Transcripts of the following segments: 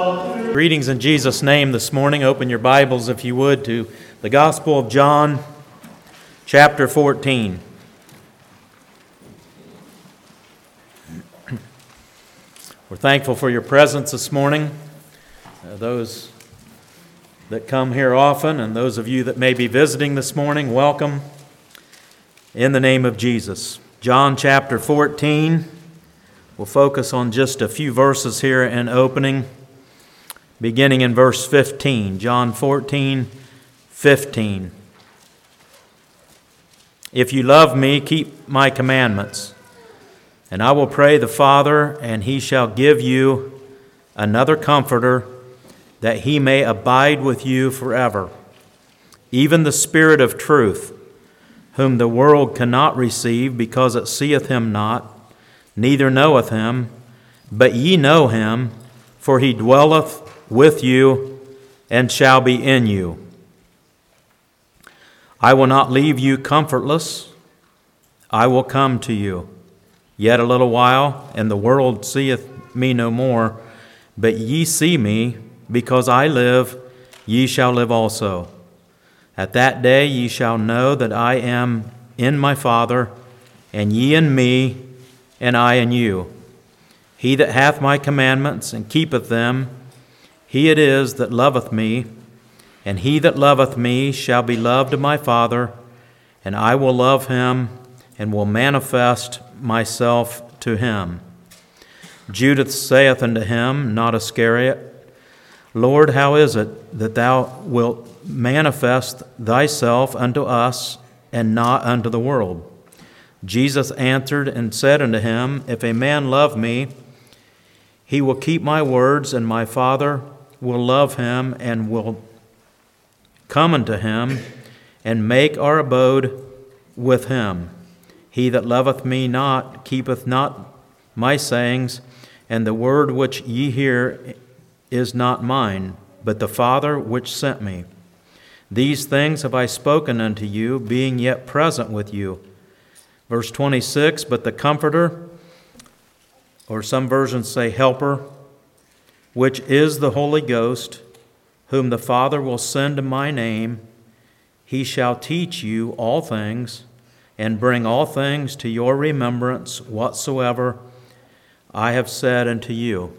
Greetings in Jesus' name this morning. Open your Bibles, if you would, to the Gospel of John, chapter 14. We're thankful for your presence this morning. Uh, those that come here often, and those of you that may be visiting this morning, welcome in the name of Jesus. John chapter 14. We'll focus on just a few verses here in opening beginning in verse 15. John 14, 15. If you love me, keep my commandments. And I will pray the Father, and he shall give you another comforter, that he may abide with you forever. Even the Spirit of truth, whom the world cannot receive, because it seeth him not, neither knoweth him, but ye know him, for he dwelleth with you and shall be in you. I will not leave you comfortless. I will come to you. Yet a little while, and the world seeth me no more, but ye see me, because I live, ye shall live also. At that day ye shall know that I am in my Father, and ye in me, and I in you. He that hath my commandments and keepeth them, he it is that loveth me, and he that loveth me shall be loved of my Father, and I will love him and will manifest myself to him. Judas saith unto him, not Iscariot, Lord, how is it that thou wilt manifest thyself unto us and not unto the world? Jesus answered and said unto him, If a man love me, he will keep my words, and my Father will love him and will come unto him and make our abode with him. He that loveth me not keepeth not my sayings, and the word which ye hear is not mine, but the Father which sent me. These things have I spoken unto you, being yet present with you. Verse 26 But the Comforter, or some versions say Helper, which is the Holy Ghost, whom the Father will send in my name. He shall teach you all things and bring all things to your remembrance whatsoever I have said unto you.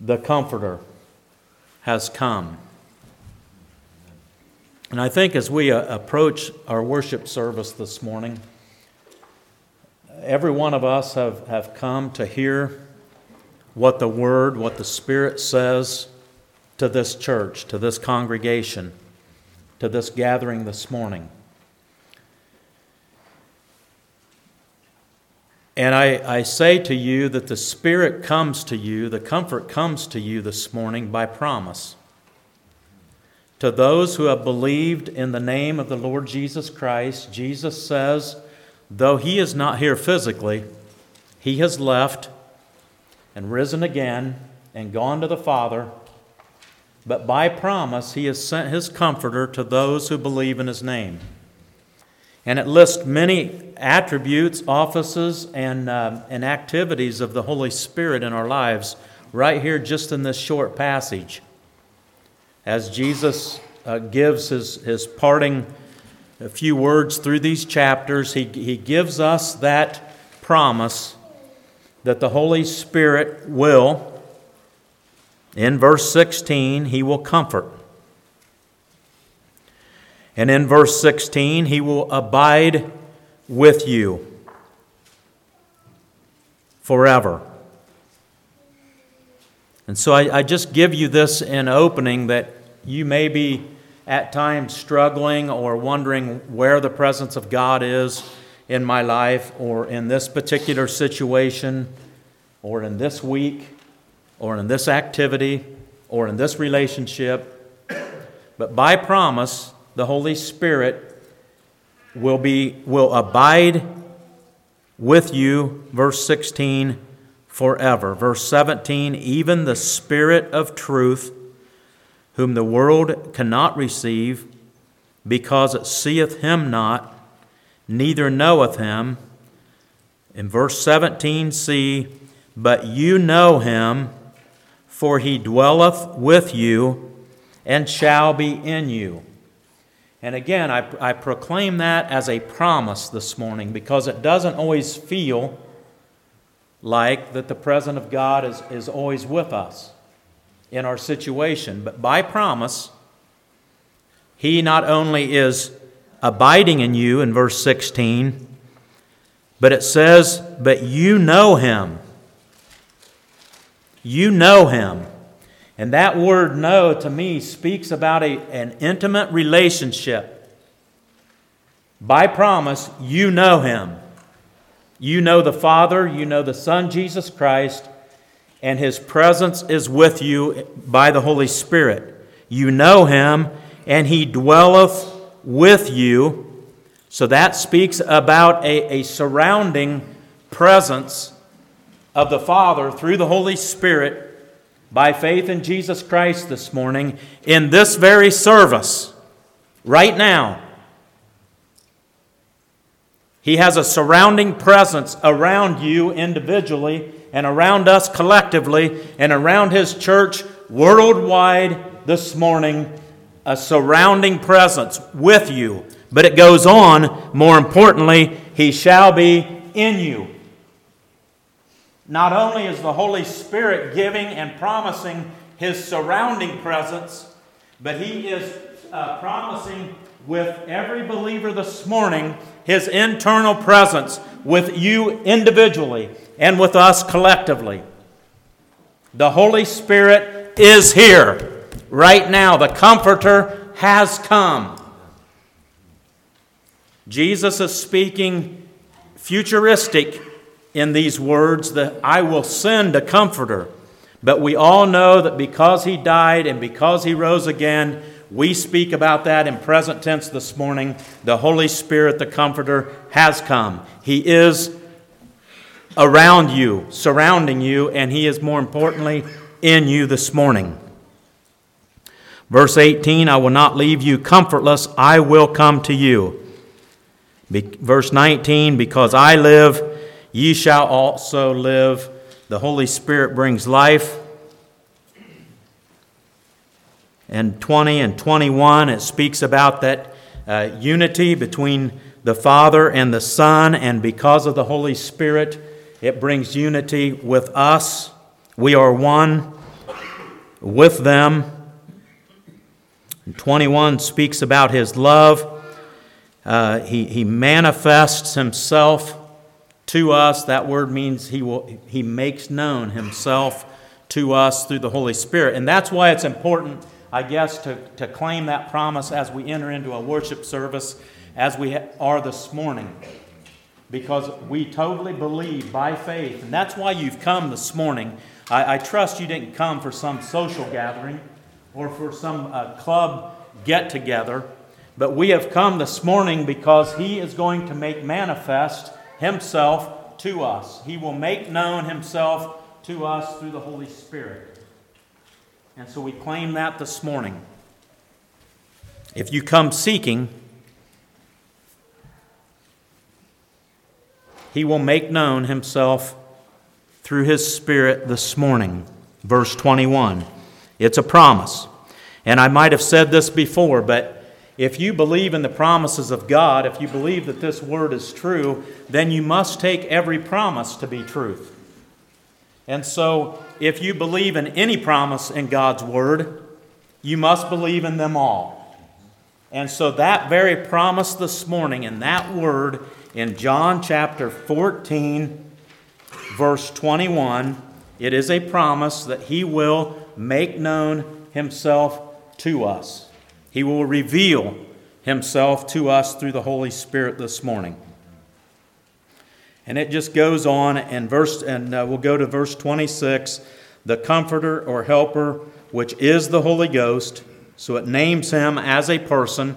The Comforter has come. And I think as we uh, approach our worship service this morning, every one of us have, have come to hear what the Word, what the Spirit says to this church, to this congregation, to this gathering this morning. And I, I say to you that the Spirit comes to you, the comfort comes to you this morning by promise. To those who have believed in the name of the Lord Jesus Christ, Jesus says, though He is not here physically, He has left and risen again and gone to the Father, but by promise he has sent his Comforter to those who believe in his name. And it lists many attributes, offices, and, uh, and activities of the Holy Spirit in our lives right here, just in this short passage. As Jesus uh, gives his, his parting a few words through these chapters, he, he gives us that promise that the Holy Spirit will, in verse 16, He will comfort. And in verse 16, He will abide with you forever. And so I, I, just give you this in opening that you may be at times struggling or wondering where the presence of God is in my life or in this particular situation or in this week or in this activity or in this relationship. But by promise, the Holy Spirit will be will abide with you verse 16 forever verse 17 even the spirit of truth whom the world cannot receive because it seeth him not neither knoweth him. In verse 17, see, but you know him, for he dwelleth with you and shall be in you. And again, I, I proclaim that as a promise this morning because it doesn't always feel like that the presence of God is, is always with us in our situation. But by promise, He not only is abiding in you in verse 16, but it says, But you know Him. You know Him. And that word know to me speaks about a, an intimate relationship. By promise, you know Him. You know the Father, you know the Son, Jesus Christ, and His presence is with you by the Holy Spirit. You know Him, and He dwelleth with you. So that speaks about a, a surrounding presence of the Father through the Holy Spirit by faith in Jesus Christ this morning in this very service, right now. He has a surrounding presence around you individually and around us collectively and around His church worldwide this morning. A surrounding presence with you. But it goes on, more importantly, He shall be in you. Not only is the Holy Spirit giving and promising His surrounding presence, but He is uh, promising with every believer this morning His internal presence with you individually and with us collectively. The Holy Spirit is here right now. The Comforter has come. Jesus is speaking futuristic in these words that I will send a comforter. But we all know that because he died and because he rose again, we speak about that in present tense this morning. The Holy Spirit, the Comforter, has come. He is around you, surrounding you, and He is more importantly in you this morning. Verse 18 I will not leave you comfortless, I will come to you. Be- verse 19 Because I live, ye shall also live. The Holy Spirit brings life and 20 and 21, it speaks about that uh, unity between the Father and the Son, and because of the Holy Spirit, it brings unity with us. We are one with them. And 21 speaks about his love. Uh, he, he manifests himself to us. That word means he, will, he makes known himself to us through the Holy Spirit. And that's why it's important I guess, to, to claim that promise as we enter into a worship service as we are this morning. Because we totally believe by faith, and that's why you've come this morning. I, I trust you didn't come for some social gathering or for some uh, club get together, but we have come this morning because He is going to make manifest Himself to us. He will make known Himself to us through the Holy Spirit. And so we claim that this morning. If you come seeking, he will make known himself through his Spirit this morning. Verse 21. It's a promise. And I might have said this before, but if you believe in the promises of God, if you believe that this word is true, then you must take every promise to be truth. And so, if you believe in any promise in God's Word, you must believe in them all. And so, that very promise this morning in that word in John chapter 14, verse 21, it is a promise that He will make known Himself to us. He will reveal Himself to us through the Holy Spirit this morning. And it just goes on, and verse, and uh, we'll go to verse 26. The Comforter or Helper, which is the Holy Ghost, so it names him as a person,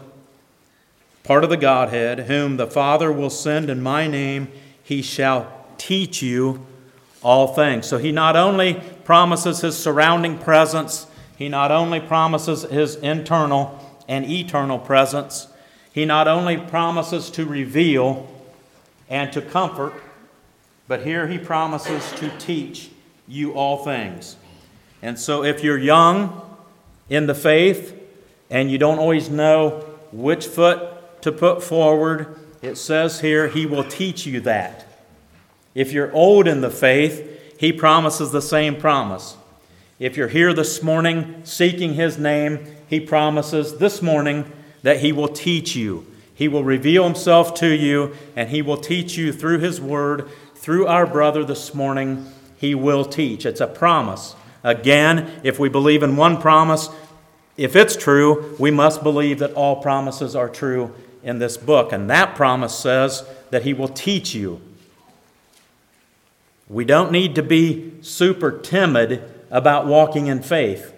part of the Godhead, whom the Father will send in my name. He shall teach you all things. So he not only promises his surrounding presence, he not only promises his internal and eternal presence, he not only promises to reveal and to comfort, but here he promises to teach you all things. And so, if you're young in the faith and you don't always know which foot to put forward, it says here, He will teach you that. If you're old in the faith, He promises the same promise. If you're here this morning seeking His name, He promises this morning that He will teach you. He will reveal Himself to you, and He will teach you through His Word, through our brother this morning. He will teach. It's a promise. Again, if we believe in one promise, if it's true, we must believe that all promises are true in this book. And that promise says that He will teach you. We don't need to be super timid about walking in faith.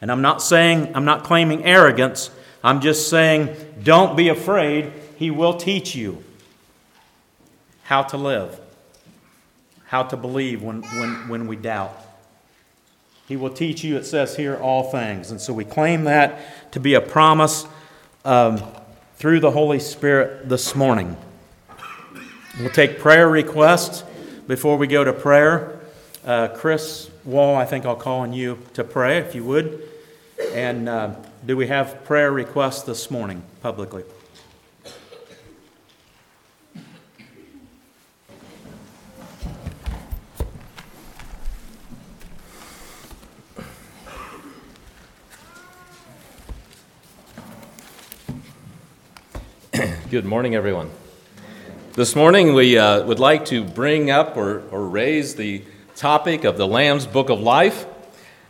And I'm not saying, I'm not claiming arrogance. I'm just saying, don't be afraid. He will teach you how to live, how to believe when, when, when we doubt. He will teach you, it says here, all things. And so we claim that to be a promise um, through the Holy Spirit this morning. We'll take prayer requests before we go to prayer. Uh, Chris Wall, I think I'll call on you to pray, if you would. And uh, do we have prayer requests this morning publicly? Good morning, everyone. This morning, we uh, would like to bring up or, or raise the topic of the Lamb's Book of Life.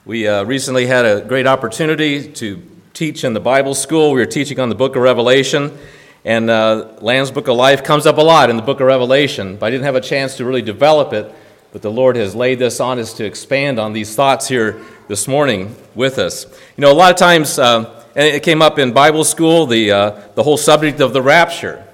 We uh, recently had a great opportunity to teach in the Bible school. We were teaching on the book of Revelation, and uh, Lamb's Book of Life comes up a lot in the book of Revelation, but I didn't have a chance to really develop it. But the Lord has laid this on us to expand on these thoughts here this morning with us. You know, a lot of times, uh, and it came up in Bible school, the, uh, the whole subject of the rapture.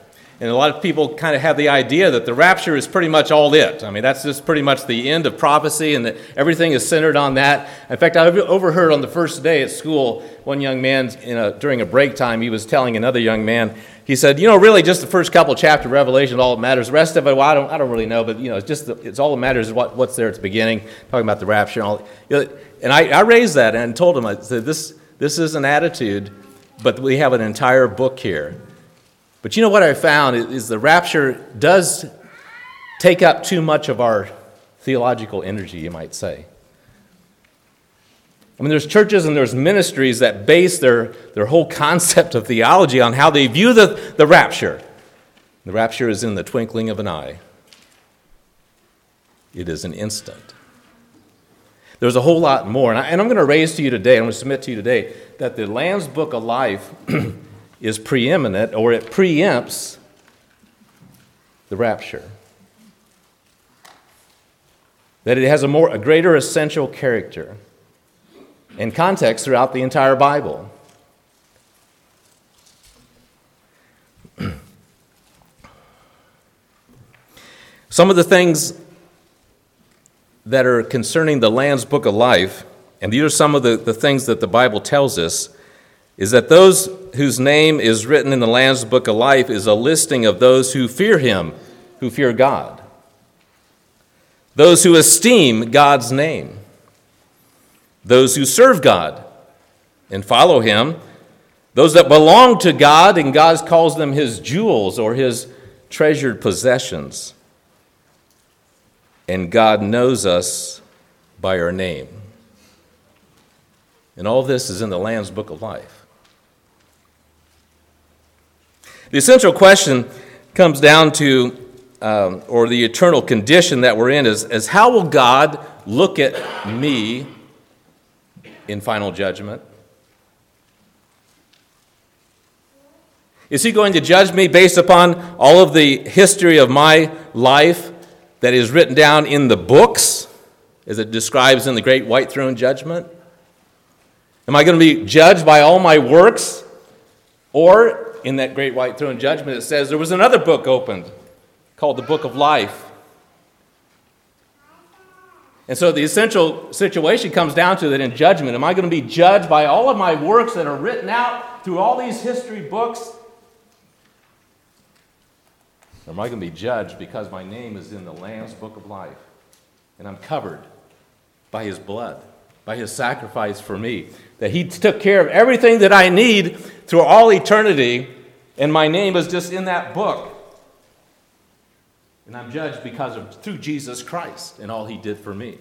And a lot of people kind of have the idea that the rapture is pretty much all it. I mean, that's just pretty much the end of prophecy, and that everything is centered on that. In fact, I overheard on the first day at school one young man, a, during a break time, he was telling another young man, he said, You know, really, just the first couple chapters of Revelation, all that matters. The rest of it, well, I don't, I don't really know, but, you know, it's just the, it's all that matters is what, what's there at the beginning, talking about the rapture and all. And I, I raised that and told him, I said, This, this is an attitude but we have an entire book here. But you know what I found is the rapture does take up too much of our theological energy, you might say. I mean, there's churches and there's ministries that base their, their whole concept of theology on how they view the, the rapture. The rapture is in the twinkling of an eye, it is an instant. There's a whole lot more. And, I, am going to raise to you today, I'm going to submit to you today, that the Lamb's Book of Life is preeminent or it preempts the rapture. That it has a, more, a greater essential character and context throughout the entire Bible. Some of the things that are concerning the Lamb's Book of Life, and these are some of the, the things that the Bible tells us, is that those whose name is written in the Lamb's Book of Life is a listing of those who fear Him, who fear God, those who esteem God's name, those who serve God and follow Him, those that belong to God, and God calls them His jewels or His treasured possessions and God knows us by our name. And all this is in the Lamb's Book of Life. The essential question comes down to, um, or the eternal condition that we're in, is, is how will God look at me in final judgment? Is he going to judge me based upon all of the history of my life that is written down in the books, as it describes in the great white throne judgment? Am I going to be judged by all my works? Or in that great white throne judgment, it says there was another book opened called the Book of Life. And so the essential situation comes down to that in judgment. Am I going to be judged by all of my works that are written out through all these history books? Or am I going to be judged because my name is in the Lamb's book of life and I'm covered by his blood, by his sacrifice for me. That he took care of everything that I need through all eternity, and my name is just in that book. And I'm judged because of through Jesus Christ and all he did for me.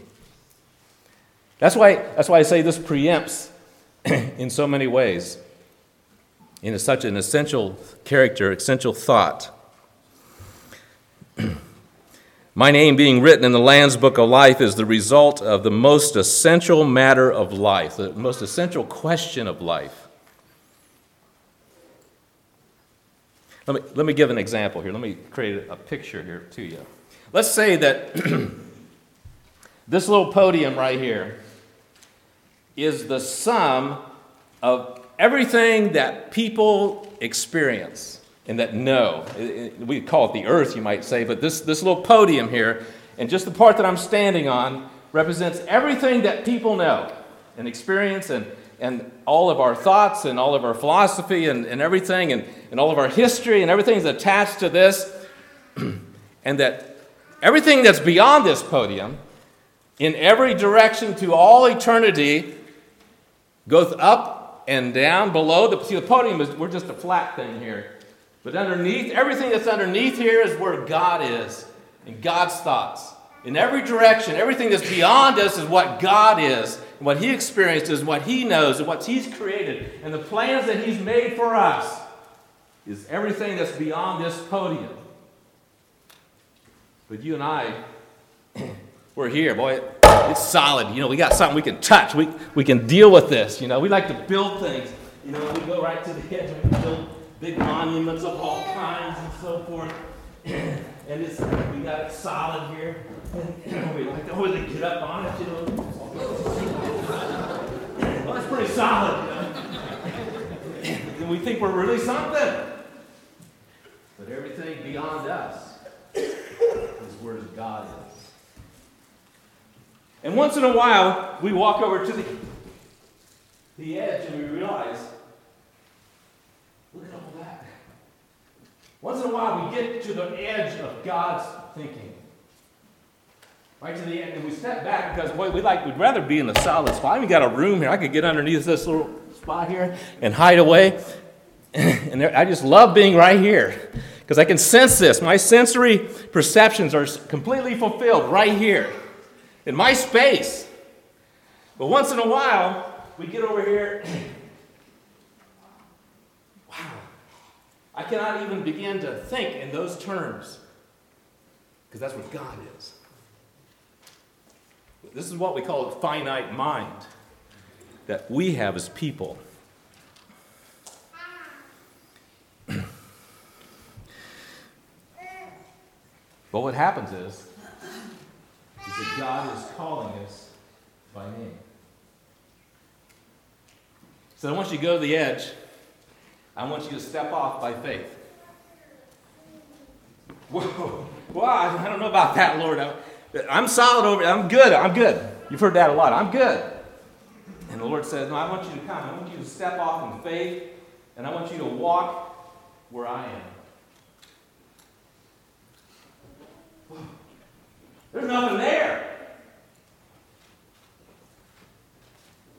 That's why, that's why I say this preempts in so many ways, in such an essential character, essential thought. My name being written in the Lamb's Book of Life is the result of the most essential matter of life, the most essential question of life. Let me, let me give an example here. Let me create a picture here to you. Let's say that this little podium right here is the sum of everything that people experience and that know. We call it the earth, you might say, but this, this little podium here, and just the part that I'm standing on, represents everything that people know and experience and, and all of our thoughts and all of our philosophy and, and everything and, and all of our history and everything is attached to this. and that everything that's beyond this podium, in every direction to all eternity, goes up and down below. The, see, the podium is, we're just a flat thing here. But underneath, everything that's underneath here is where God is and God's thoughts. In every direction, everything that's beyond us is what God is. And what He experienced what He knows and what He's created. And the plans that He's made for us is everything that's beyond this podium. But you and I, we're here, boy. It's solid. You know, we got something we can touch. We, we can deal with this. You know, we like to build things. You know, we go right to the edge and build big monuments of all kinds and so forth. and it's, we got it solid here. And we like to always get up on it, you know. well, that's pretty solid, you know. and we think we're really something. But everything beyond us is where God is. And once in a while, we walk over to the, the edge and we realize Look at all that. Once in a while, we get to the edge of God's thinking. Right to the end, and we step back because boy, we like we'd rather be in the solid spot. even got a room here. I could get underneath this little spot here and hide away. and there, I just love being right here because I can sense this. My sensory perceptions are completely fulfilled right here in my space. But once in a while, we get over here I cannot even begin to think in those terms because that's what God is. This is what we call a finite mind that we have as people. but what happens is, is that God is calling us by name. So I want you to go to the edge I want you to step off by faith. Whoa, well, I don't know about that, Lord. I'm solid over I'm good. I'm good. You've heard that a lot. I'm good. And the Lord says, No, I want you to come. I want you to step off in faith, and I want you to walk where I am. There's nothing there.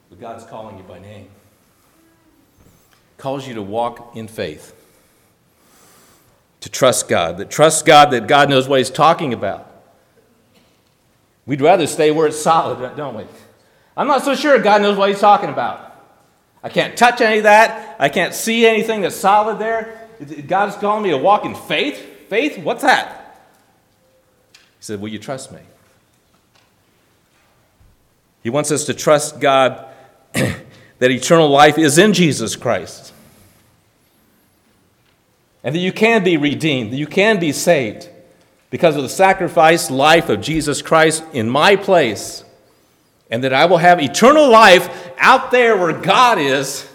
But God's calling you by name calls you to walk in faith, to trust God, that trust God that God knows what He's talking about. We'd rather stay where it's solid, don't we? I'm not so sure God knows what He's talking about. I can't touch any of that. I can't see anything that's solid there. God's calling me to walk in faith. Faith? What's that? He said, Will you trust me? He wants us to trust God that eternal life is in Jesus Christ. And that you can be redeemed, that you can be saved because of the sacrifice life of Jesus Christ in my place. And that I will have eternal life out there where God is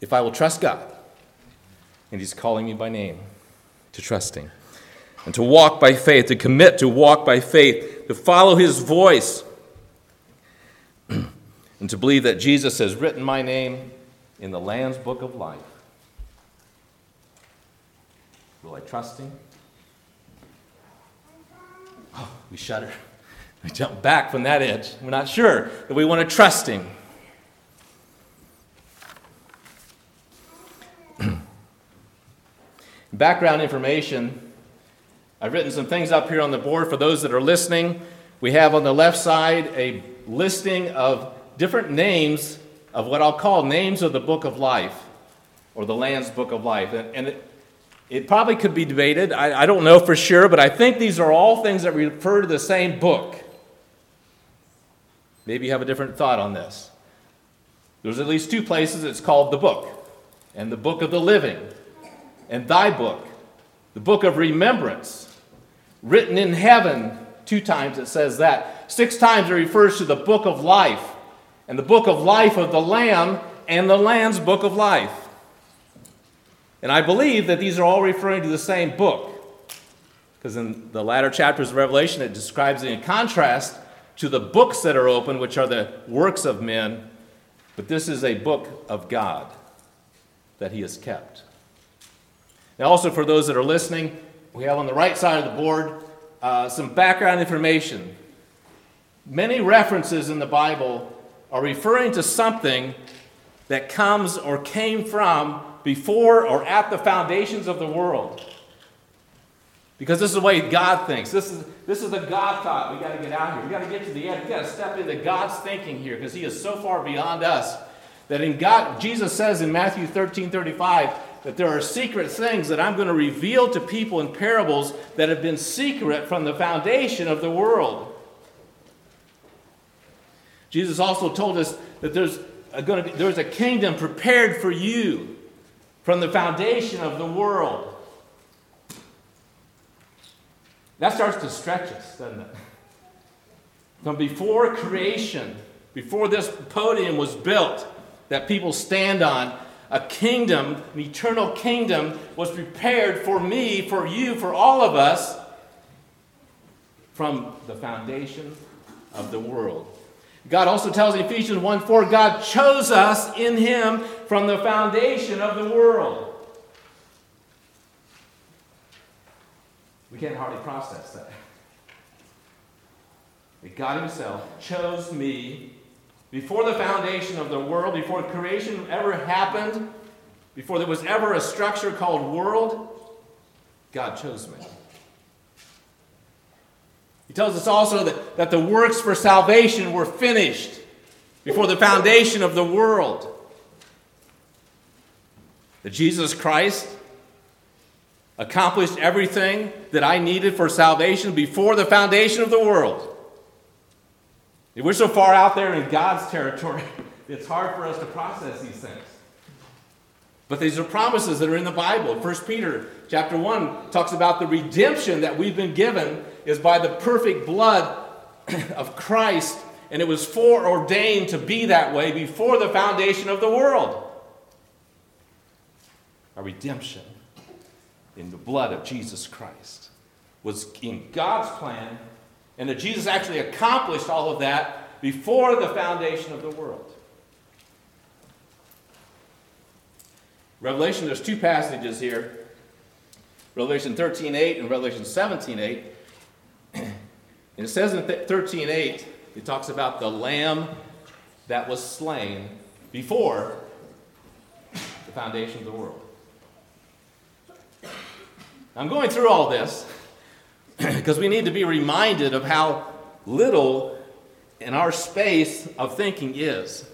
if I will trust God. And He's calling me by name to trust Him. And to walk by faith, to commit to walk by faith, to follow His voice and to believe that Jesus has written my name in the Lamb's book of life. Will I trust him? Oh, we shudder. We jump back from that edge. We're not sure that we want to trust Him. Background information. I've written some things up here on the board for those that are listening. We have on the left side a listing of different names of what I'll call names of the book of life or the Lamb's book of life. And, and it, it, probably could be debated. I, I don't know for sure, but I think these are all things that refer to the same book. Maybe you have a different thought on this. There's at least two places it's called the book, and the book of the living, and thy book, the book of remembrance, written in heaven. Two times it says that. Six times it refers to the book of life, and the book of life of the Lamb, and the Lamb's book of life. And I believe that these are all referring to the same book. Because in the latter chapters of Revelation, it describes it in contrast to the books that are open, which are the works of men. But this is a book of God that He has kept. Now, also for those that are listening, we have on the right side of the board uh, some background information. Many references in the Bible are referring to something that comes or came from before or at the foundations of the world. Because this is the way God thinks. This is, this is the God thought. we got to get out here. we got to get to the end. we got to step into God's thinking here because He is so far beyond us that in God, Jesus says in Matthew 13 35 that there are secret things that I'm going to reveal to people in parables that have been secret from the foundation of the world. Jesus also told us that there's a, going to be, there's a kingdom prepared for you from the foundation of the world. That starts to stretch us, doesn't it? From before creation, before this podium was built that people stand on, a kingdom, an eternal kingdom, was prepared for me, for you, for all of us from the foundation of the world. God also tells in Ephesians 1 4, God chose us in Him from the foundation of the world. We can't hardly process that. That God Himself chose me before the foundation of the world, before creation ever happened, before there was ever a structure called world, God chose me. He tells us also that, that the works for salvation were finished before the foundation of the world. That Jesus Christ accomplished everything that I needed for salvation before the foundation of the world. If we're so far out there in God's territory, it's hard for us to process these things. But these are promises that are in the Bible. 1 Peter chapter 1 talks about the redemption that we've been given is by the perfect blood of Christ, and it was foreordained to be that way before the foundation of the world. Our redemption in the blood of Jesus Christ was in God's plan, and that Jesus actually accomplished all of that before the foundation of the world. Revelation, there's two passages here Revelation 13:8 and Revelation 17:8. And it says in 13:8, it talks about the lamb that was slain before the foundation of the world. I'm going through all this because we need to be reminded of how little in our space of thinking is.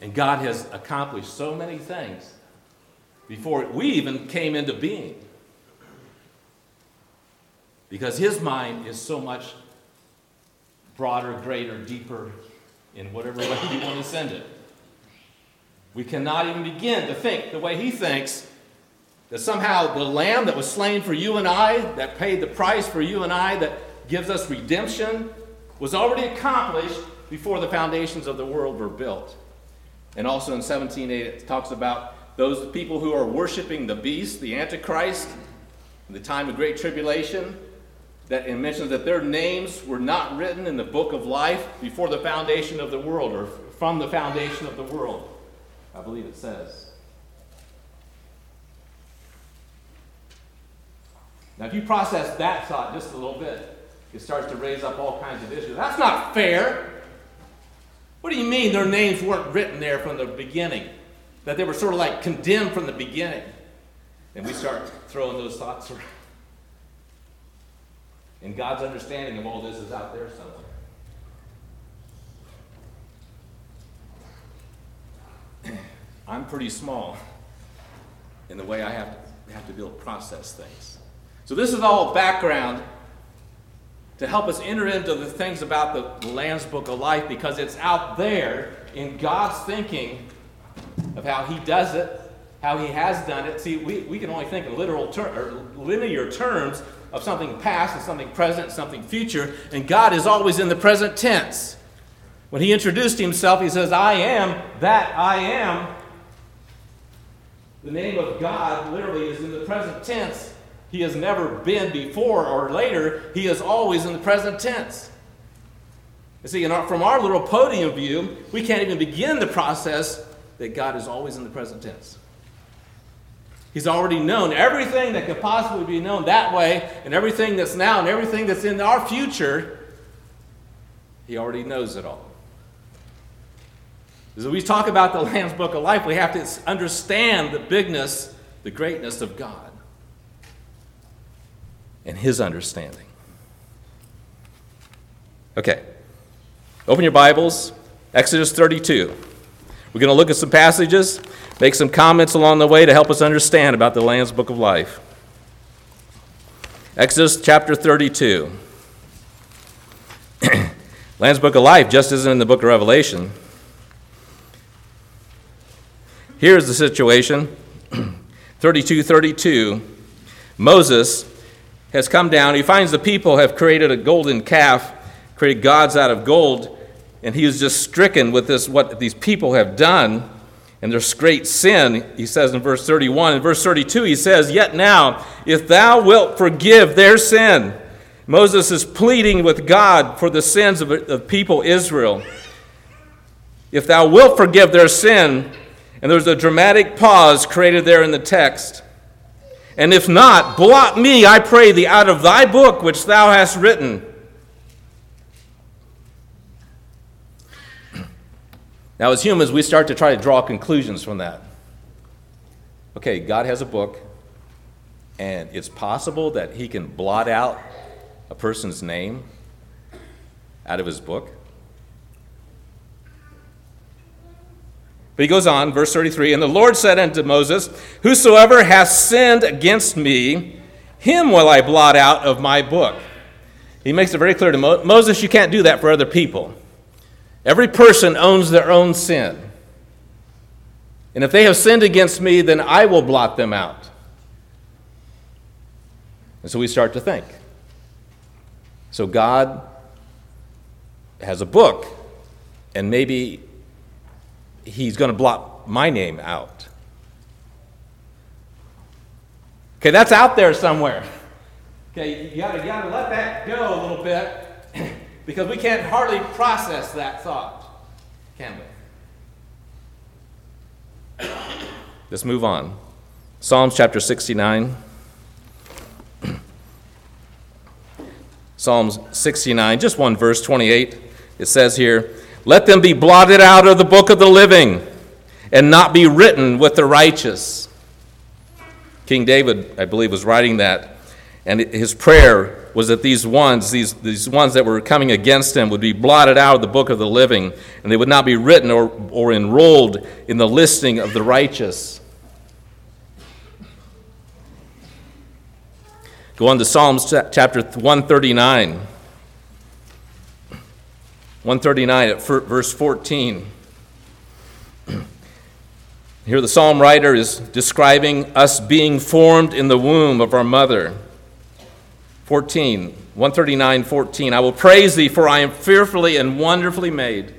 And God has accomplished so many things before we even came into being. Because His mind is so much broader, greater, deeper in whatever way you want to send it. We cannot even begin to think the way He thinks that somehow the lamb that was slain for you and I, that paid the price for you and I, that gives us redemption, was already accomplished before the foundations of the world were built. And also in 17:8 it talks about those people who are worshiping the beast, the antichrist, in the time of great tribulation. That it mentions that their names were not written in the book of life before the foundation of the world, or from the foundation of the world. I believe it says. Now, if you process that thought just a little bit, it starts to raise up all kinds of issues. That's not fair. What do you mean their names weren't written there from the beginning? That they were sort of like condemned from the beginning? And we start throwing those thoughts around. And God's understanding of all this is out there somewhere. I'm pretty small in the way I have to, have to be able to process things. So, this is all background to help us enter into the things about the Lamb's Book of Life because it's out there in God's thinking of how He does it, how He has done it. See, we, we can only think in literal ter- or linear terms of something past and something present, something future, and God is always in the present tense. When He introduced Himself, He says, I am that I am. The name of God literally is in the present tense. He has never been before or later. He is always in the present tense. You see, our, from our little podium view, we can't even begin the process that God is always in the present tense. He's already known everything that could possibly be known that way, and everything that's now, and everything that's in our future. He already knows it all. As we talk about the Lamb's Book of Life, we have to understand the bigness, the greatness of God and His understanding. Okay, open your Bibles, Exodus 32. We're going to look at some passages, make some comments along the way to help us understand about the Lamb's Book of Life. Exodus chapter 32. Lamb's Book of Life just isn't in the book of Revelation. Here's the situation 32 32. Moses has come down. He finds the people have created a golden calf, created gods out of gold, and he is just stricken with this, what these people have done and there's great sin, he says in verse 31. In verse 32, he says, Yet now, if thou wilt forgive their sin, Moses is pleading with God for the sins of the people Israel. If thou wilt forgive their sin, and there's a dramatic pause created there in the text. And if not, blot me, I pray thee, out of thy book which thou hast written. Now, as humans, we start to try to draw conclusions from that. Okay, God has a book, and it's possible that He can blot out a person's name out of His book. But he goes on, verse 33 And the Lord said unto Moses, Whosoever hath sinned against me, him will I blot out of my book. He makes it very clear to Mo- Moses, you can't do that for other people. Every person owns their own sin. And if they have sinned against me, then I will blot them out. And so we start to think. So God has a book, and maybe he's going to blot my name out. Okay, that's out there somewhere. Okay, you gotta, you gotta let that go a little bit because we can't hardly process that thought, can we? Let's move on. Psalms chapter 69. Psalms 69, just one verse, 28. It says here, let them be blotted out of the book of the living and not be written with the righteous. King David, I believe, was writing that. And his prayer was that these ones, these, these ones that were coming against him, would be blotted out of the book of the living, and they would not be written or, or enrolled in the listing of the righteous. Go on to Psalms chapter 139. 139 at verse 14. Here, the psalm writer is describing us being formed in the womb of our mother. 14, 139, 14. I will praise thee, for I am fearfully and wonderfully made.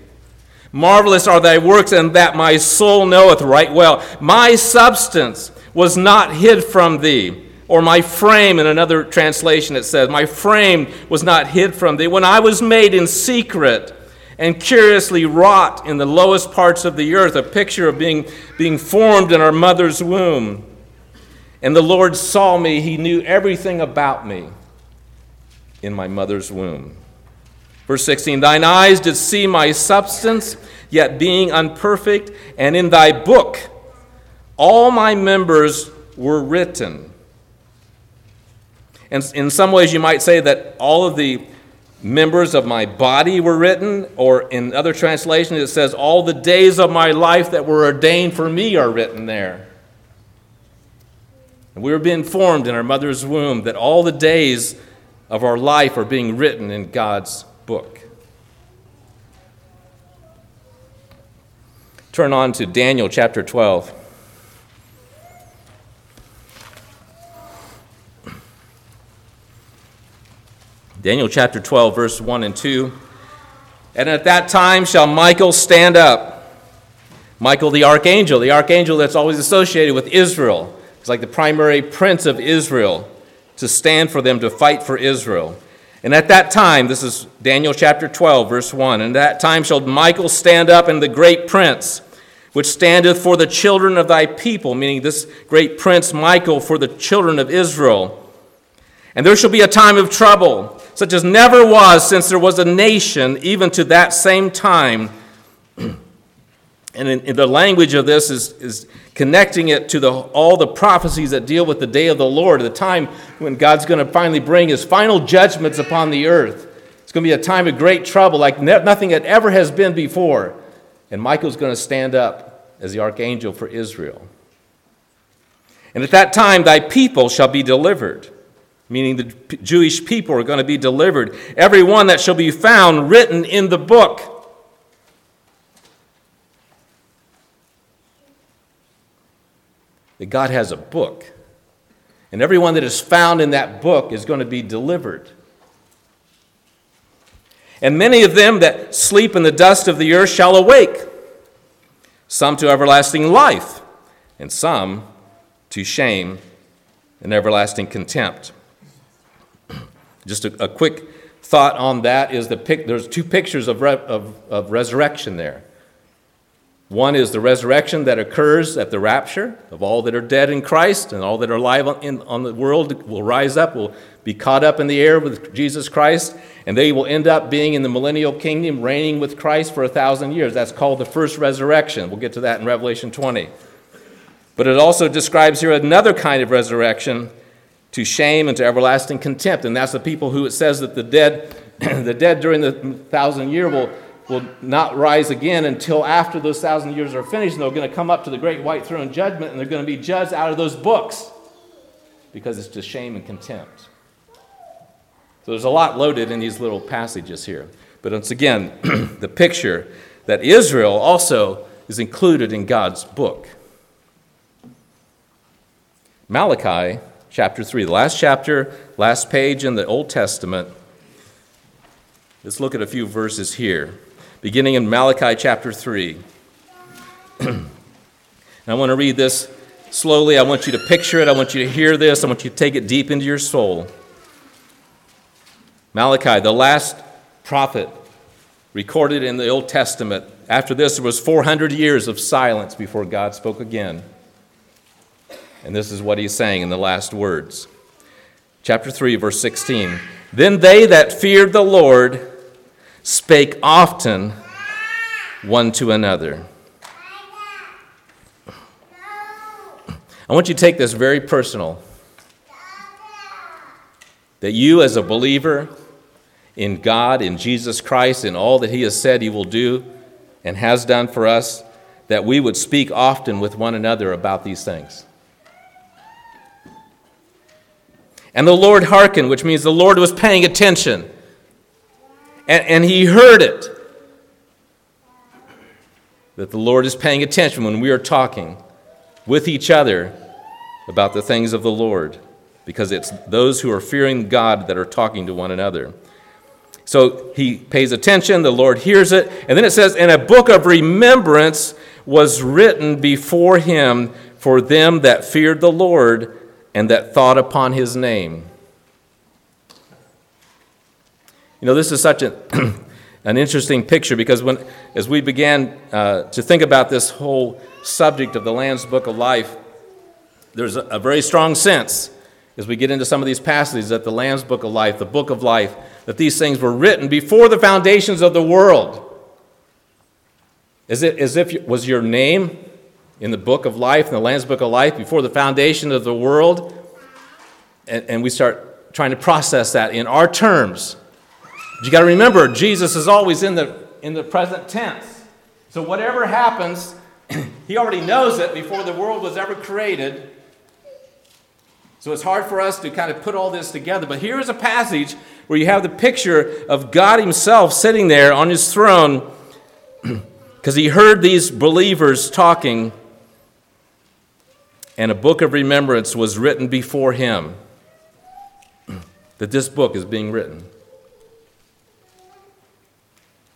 Marvelous are thy works, and that my soul knoweth right well. My substance was not hid from thee, or my frame, in another translation it says, My frame was not hid from thee. When I was made in secret, and curiously wrought in the lowest parts of the earth, a picture of being, being formed in our mother's womb. And the Lord saw me, He knew everything about me. In my mother's womb. Verse 16 Thine eyes did see my substance, yet being unperfect, and in thy book all my members were written. And in some ways, you might say that all of the members of my body were written, or in other translations, it says, All the days of my life that were ordained for me are written there. And we were being formed in our mother's womb that all the days of our life are being written in God's book. Turn on to Daniel chapter 12. Daniel chapter 12, verse 1 and 2. And at that time shall Michael stand up. Michael the archangel, the archangel that's always associated with Israel. He's like the primary prince of Israel to stand for them to fight for Israel. And at that time, this is Daniel chapter 12, verse 1. And at that time shall Michael stand up, and the great prince, which standeth for the children of thy people, meaning this great prince Michael for the children of Israel. And there shall be a time of trouble, such as never was since there was a nation, even to that same time. and in, in the language of this is, is connecting it to the, all the prophecies that deal with the day of the Lord, the time when God's going to finally bring his final judgments upon the earth. It's going to be a time of great trouble like ne- nothing that ever has been before. And Michael's going to stand up as the archangel for Israel. And at that time, thy people shall be delivered meaning the Jewish people are going to be delivered. Every one that shall be found written in the book. That God has a book. And everyone that is found in that book is going to be delivered. And many of them that sleep in the dust of the earth shall awake, some to everlasting life, and some to shame and everlasting contempt. Just a, a quick thought on that is the pic, there's two pictures of, re, of, of resurrection there. One is the resurrection that occurs at the rapture of all that are dead in Christ, and all that are alive on, in, on the world will rise up, will be caught up in the air with Jesus Christ, and they will end up being in the millennial kingdom, reigning with Christ for a thousand years. That's called the first resurrection. We'll get to that in Revelation 20. But it also describes here another kind of resurrection to shame and to everlasting contempt. And that's the people who it says that the dead, the dead during the thousand year will, will not rise again until after those thousand years are finished. And they're going to come up to the great white throne judgment and they're going to be judged out of those books because it's to shame and contempt. So there's a lot loaded in these little passages here. But once again, the picture that Israel also is included in God's book. Malachi chapter 3, the last chapter, last page in the Old Testament. Let's look at a few verses here, beginning in Malachi chapter 3. I want to read this slowly. I want you to picture it. I want you to hear this. I want you to take it deep into your soul. Malachi, the last prophet recorded in the Old Testament. After this, there was 400 years of silence before God spoke again. And this is what he's saying in the last words. Chapter 3, verse 16. Then they that feared the Lord spake often one to another. I want you to take this very personal. That you, as a believer in God, in Jesus Christ, in all that He has said He will do and has done for us, that we would speak often with one another about these things. And the Lord hearkened, which means the Lord was paying attention. And, and he heard it. That the Lord is paying attention when we are talking with each other about the things of the Lord. Because it's those who are fearing God that are talking to one another. So he pays attention, the Lord hears it, and then it says, And a book of remembrance was written before him for them that feared the Lord and that thought upon his name. You know, this is such a, an interesting picture because when, as we began uh, to think about this whole subject of the Lamb's Book of Life, there's a, a very strong sense as we get into some of these passages that the Lamb's Book of Life, the Book of Life, that these things were written before the foundations of the world. Is it as if was your name in the book of life, in the Lamb's Book of Life, before the foundation of the world? And, and we start trying to process that in our terms. But you got to remember, Jesus is always in the, in the present tense. So whatever happens, he already knows it before the world was ever created. So it's hard for us to kind of put all this together. But here is a passage where you have the picture of God Himself sitting there on His throne because He heard these believers talking, and a book of remembrance was written before Him. That this book is being written.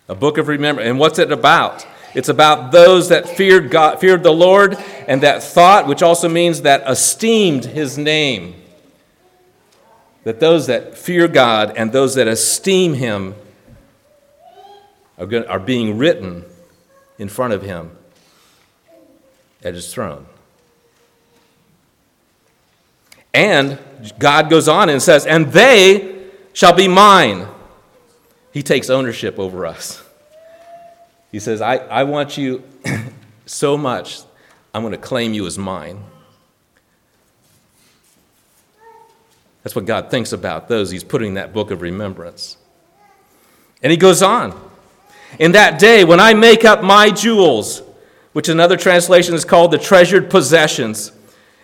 A book of remembrance. And what's it about? It's about those that feared God, feared the Lord, and that thought, which also means that esteemed his name. That those that fear God and those that esteem him are, going, are being written in front of him at his throne. And God goes on and says, And they shall be mine. He takes ownership over us. He says, I, I want you so much, I'm going to claim you as mine. That's what God thinks about those he's putting that book of remembrance. And he goes on. In that day, when I make up my jewels, which another translation is called the treasured possessions,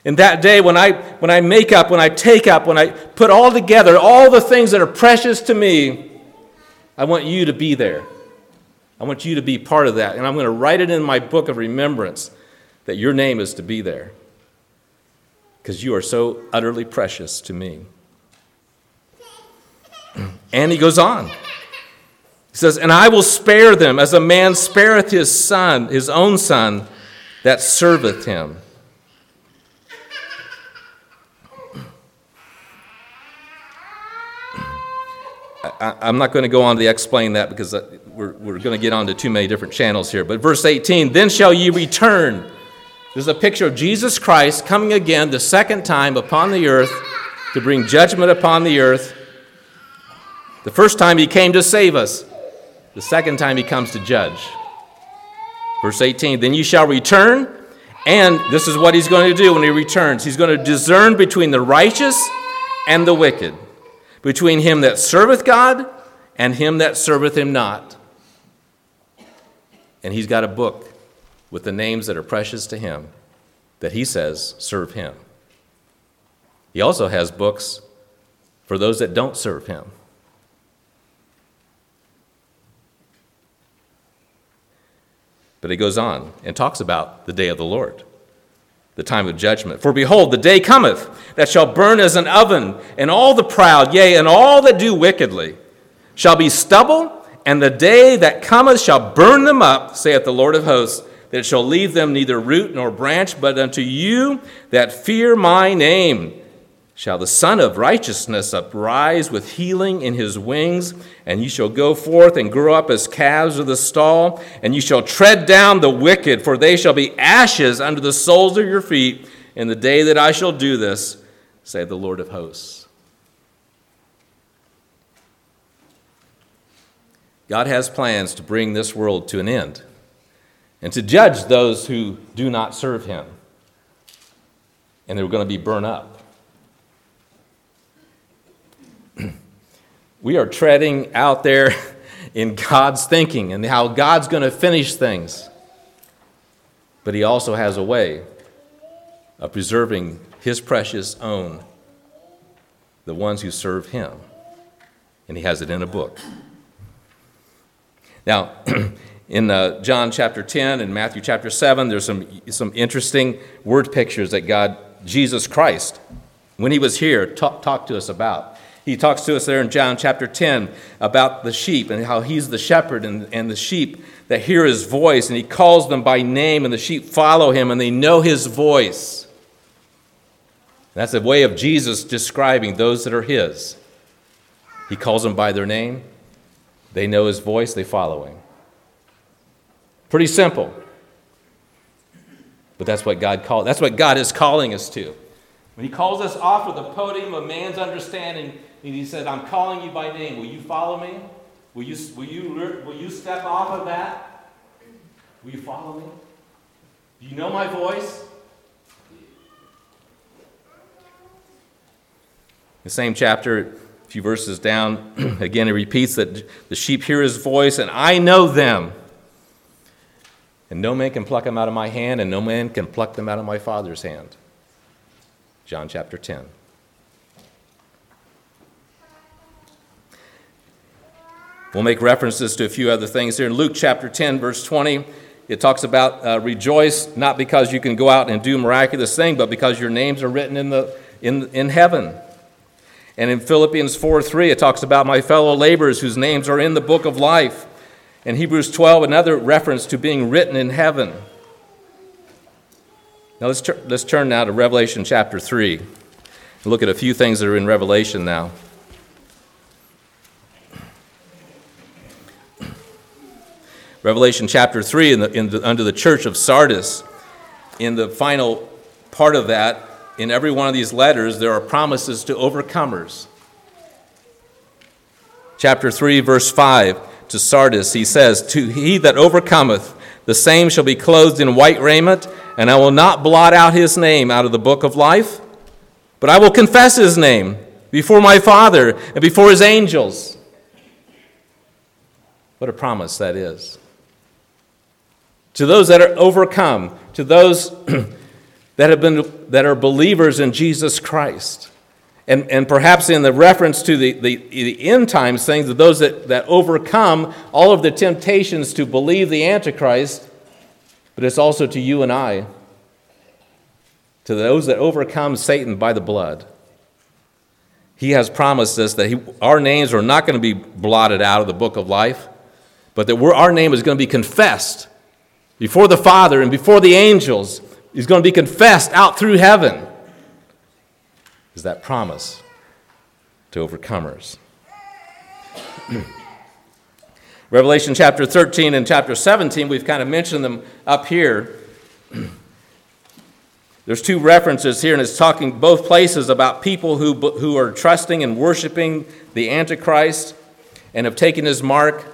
in that day, when I, when I make up, when I take up, when I put all together all the things that are precious to me, I want you to be there. I want you to be part of that. And I'm going to write it in my book of remembrance that your name is to be there because you are so utterly precious to me. And he goes on. He says, And I will spare them as a man spareth his son, his own son, that serveth him. I, am not going to go on to explain that because uh, we're, we're going to get on to too many different channels here. But verse 18, then shall ye return. There's a picture of Jesus Christ coming again the second time upon the earth to bring judgment upon the earth. The first time he came to save us, the second time he comes to judge. Verse 18, then you shall return, and this is what he's going to do when he returns. He's going to discern between the righteous and the wicked between him that serveth God and him that serveth him not. And he's got a book with the names that are precious to him that he says serve him. He also has books for those that don't serve him. But he goes on and talks about the day of the Lord the time of judgment. For behold, the day cometh that shall burn as an oven, and all the proud, yea, and all that do wickedly, shall be stubble, and the day that cometh shall burn them up, saith the Lord of hosts, that it shall leave them neither root nor branch, but unto you that fear my name shall the Sun of Righteousness uprise with healing in his wings, and ye shall go forth and grow up as calves of the stall, and ye shall tread down the wicked, for they shall be ashes under the soles of your feet in the day that I shall do this, saith the Lord of hosts. God has plans to bring this world to an end and to judge those who do not serve him. And they're going to be burned up. We are treading out there in God's thinking and how God's going to finish things. But He also has a way of preserving His precious own, the ones who serve Him. And He has it in a book. Now, in uh, John chapter 10 and Matthew chapter 7, there's some, some interesting word pictures that God, Jesus Christ, when He was here, talk, talked to us about. He talks to us there in John chapter 10 about the sheep and how he's the shepherd and, and the sheep that hear his voice, and he calls them by name, and the sheep follow him and they know his voice. That's a way of Jesus describing those that are his. He calls them by their name, they know his voice, they follow him. Pretty simple. But that's what God called. That's what God is calling us to. When he calls us off of the podium of man's understanding, and he said, I'm calling you by name. Will you follow me? Will you, will you, will you step off of that? Will you follow me? Do you know my voice? The same chapter, a few verses down, again, he repeats that the sheep hear his voice, and I know them. And no man can pluck them out of my hand, and no man can pluck them out of my Father's hand. John chapter 10. We'll make references to a few other things here. In Luke chapter 10, verse 20, it talks about uh, rejoice not because you can go out and do miraculous things, but because your names are written in, the, in, in heaven. And in Philippians 4 3, it talks about my fellow laborers whose names are in the book of life. In Hebrews 12, another reference to being written in heaven. Now let's, tur- let's turn now to Revelation chapter 3 and look at a few things that are in Revelation now. Revelation chapter 3, in the, in the, under the church of Sardis, in the final part of that, in every one of these letters, there are promises to overcomers. Chapter 3, verse 5 to Sardis, he says, To he that overcometh, the same shall be clothed in white raiment, and I will not blot out his name out of the book of life, but I will confess his name before my Father and before his angels. What a promise that is. To those that are overcome, to those that have been that are believers in Jesus Christ. And, and perhaps in the reference to the, the, the end times things that those that, that overcome all of the temptations to believe the Antichrist, but it's also to you and I, to those that overcome Satan by the blood. He has promised us that he, our names are not going to be blotted out of the book of life, but that our name is going to be confessed before the Father and before the angels is going to be confessed out through heaven is that promise to overcomers. Revelation chapter 13 and chapter 17, we've kind of mentioned them up here. There's two references here, and it's talking both places about people who, who are trusting and worshiping the Antichrist and have taken his mark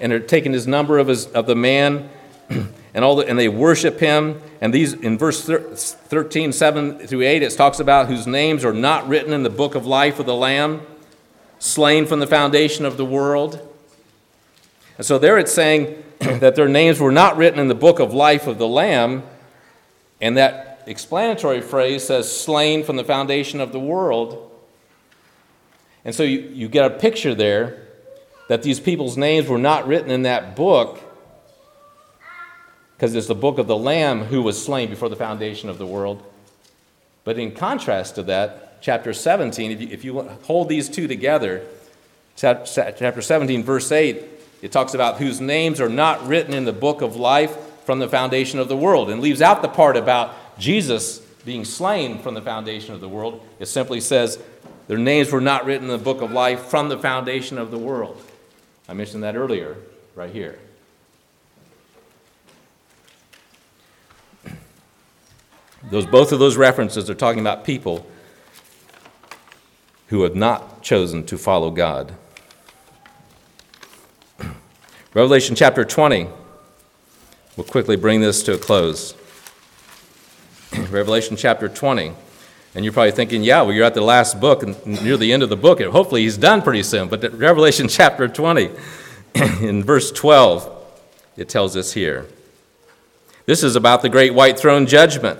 and are taken his number of, his, of the man and all the, and they worship him. And these in verse 13, 7 through 8, it talks about whose names are not written in the book of life of the Lamb, slain from the foundation of the world. And so there it's saying that their names were not written in the book of life of the Lamb, and that explanatory phrase says slain from the foundation of the world. And so you, you get a picture there that these people's names were not written in that book because it's the book of the Lamb who was slain before the foundation of the world. But in contrast to that, chapter 17, if you, if you hold these two together, chapter 17, verse 8, it talks about whose names are not written in the book of life from the foundation of the world and leaves out the part about Jesus being slain from the foundation of the world. It simply says their names were not written in the book of life from the foundation of the world. I mentioned that earlier, right here. Those, both of those references are talking about people who have not chosen to follow God. Revelation chapter 20. We'll quickly bring this to a close. Revelation chapter 20. And you're probably thinking, yeah, well, you're at the last book and near the end of the book, and hopefully he's done pretty soon. But Revelation chapter 20, in verse 12, it tells us here. This is about the great white throne judgment.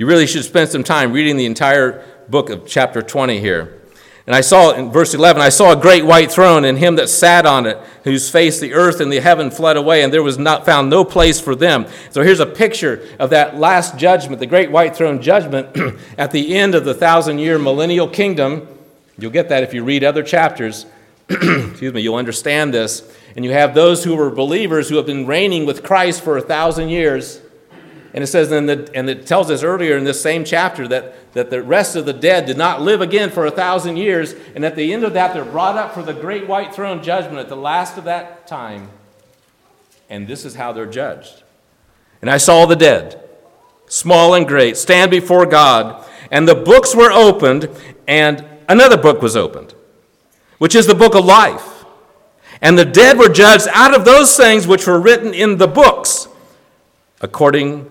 You really should spend some time reading the entire book of chapter 20 here. And I saw in verse 11, I saw a great white throne and him that sat on it, whose face the earth and the heaven fled away, and there was not found no place for them. So here's a picture of that last judgment, the great white throne judgment at the end of the thousand year millennial kingdom. You'll get that if you read other chapters. Excuse me, you'll understand this. And you have those who were believers who have been reigning with Christ for a thousand years. And it says, and it tells us earlier in this same chapter that, that the rest of the dead did not live again for a thousand years. And at the end of that, they're brought up for the great white throne judgment at the last of that time. And this is how they're judged. And I saw the dead, small and great, stand before God. And the books were opened, and another book was opened, which is the book of life. And the dead were judged out of those things which were written in the books, according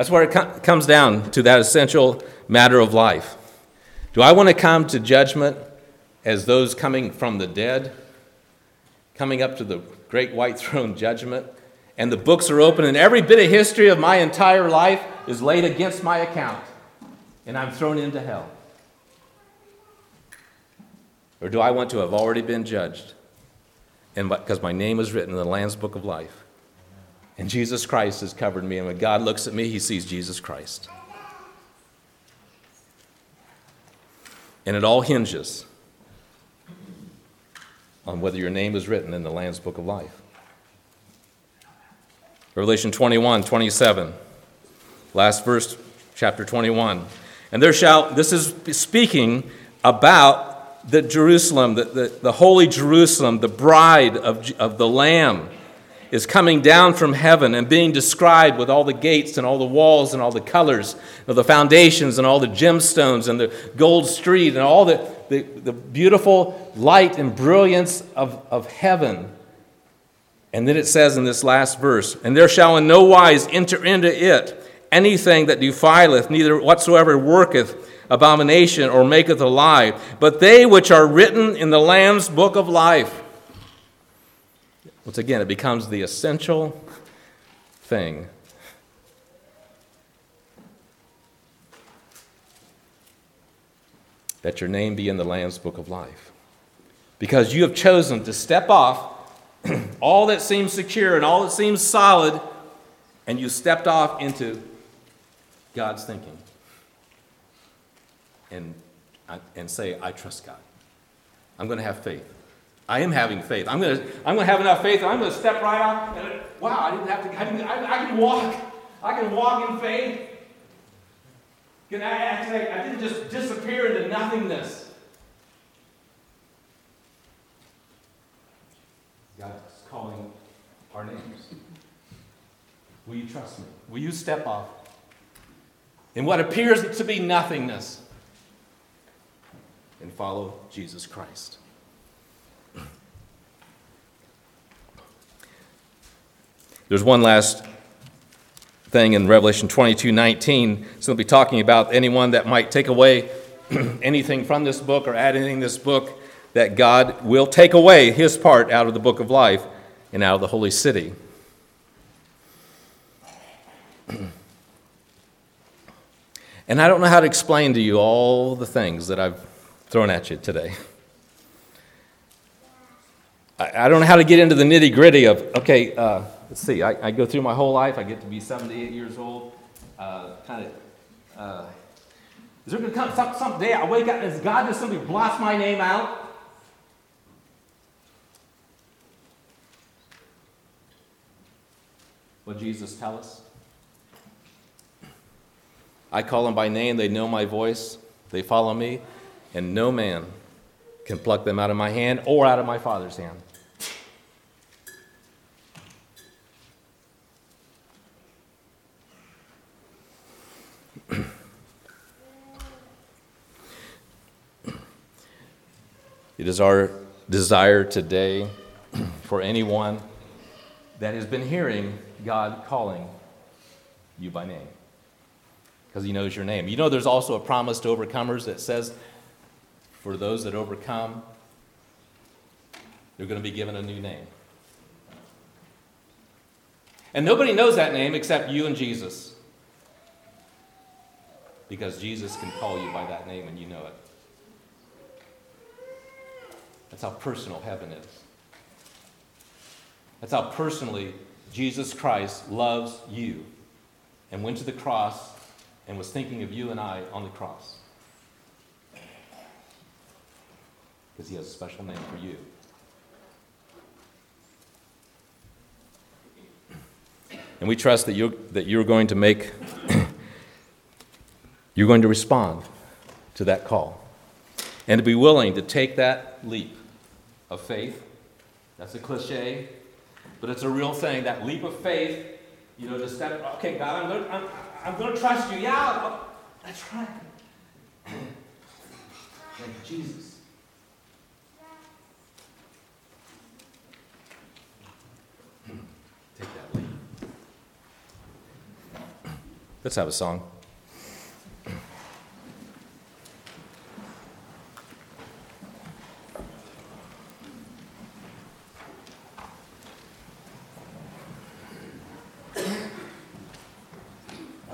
That's where it comes down to that essential matter of life. Do I want to come to judgment as those coming from the dead, coming up to the great white throne judgment? And the books are open, and every bit of history of my entire life is laid against my account, and I'm thrown into hell. Or do I want to have already been judged? And because my name is written in the Lamb's Book of Life. And Jesus Christ has covered me. And when God looks at me, he sees Jesus Christ. And it all hinges on whether your name is written in the Lamb's Book of Life. Revelation 21, 27. Last verse, chapter 21. And there shall, this is speaking about the Jerusalem, the, the, the holy Jerusalem, the bride of, of the Lamb, is coming down from heaven and being described with all the gates and all the walls and all the colors of the foundations and all the gemstones and the gold street and all the, the, the beautiful light and brilliance of, of heaven. And then it says in this last verse, And there shall in no wise enter into it anything that defileth, neither whatsoever worketh abomination or maketh a lie, but they which are written in the Lamb's book of life. Once again, it becomes the essential thing. That your name be in the Lamb's book of life. Because you have chosen to step off all that seems secure and all that seems solid, and you stepped off into God's thinking and, and say, I trust God. I'm going to have faith. I am having faith. I'm going to, I'm to have enough faith, I'm going to step right out. And, wow, I didn't have to, I, didn't, I, I can walk. I can walk in faith. Can I, actually, I didn't just disappear into nothingness. God's calling our names. Will you trust me? Will you step off in what appears to be nothingness? and follow Jesus Christ. There's one last thing in Revelation 22 19. be talking about anyone that might take away anything from this book or add anything to this book, that God will take away his part out of the book of life and out of the holy city. and I don't know how to explain to you all the things that I've thrown at you today. I, I don't know how to get into the nitty gritty of, okay, uh, let's see, I, I, go through my whole life, I get to be 78 years old, uh, kind of. Uh, is there going to come some, day I wake up, and God just simply blots my name out? What Jesus tell us? I call them by name, they know my voice, they follow me and no man can pluck them out of my hand or out of my Father's hand. It is our desire today for anyone that has been hearing God calling you by name because he knows your name. You know, there's also a promise to overcomers that says for those that overcome, they're going to be given a new name. And nobody knows that name except you and Jesus. Because Jesus can call you by that name and you know it. That's how personal heaven is. That's how personally Jesus Christ loves you and went to the cross and was thinking of you and I on the cross. Because he has a special name for you. And we trust that you're, that you're going to make, you're going to respond to that call. And to be willing to take that leap of faith. That's a cliche, but it's a real thing. That leap of faith, you know, to step, okay, God, I'm going to I'm, I'm going to trust you. Yeah, oh, that's right. Thank Jesus. Hmm. Take that leap. Let's have a song.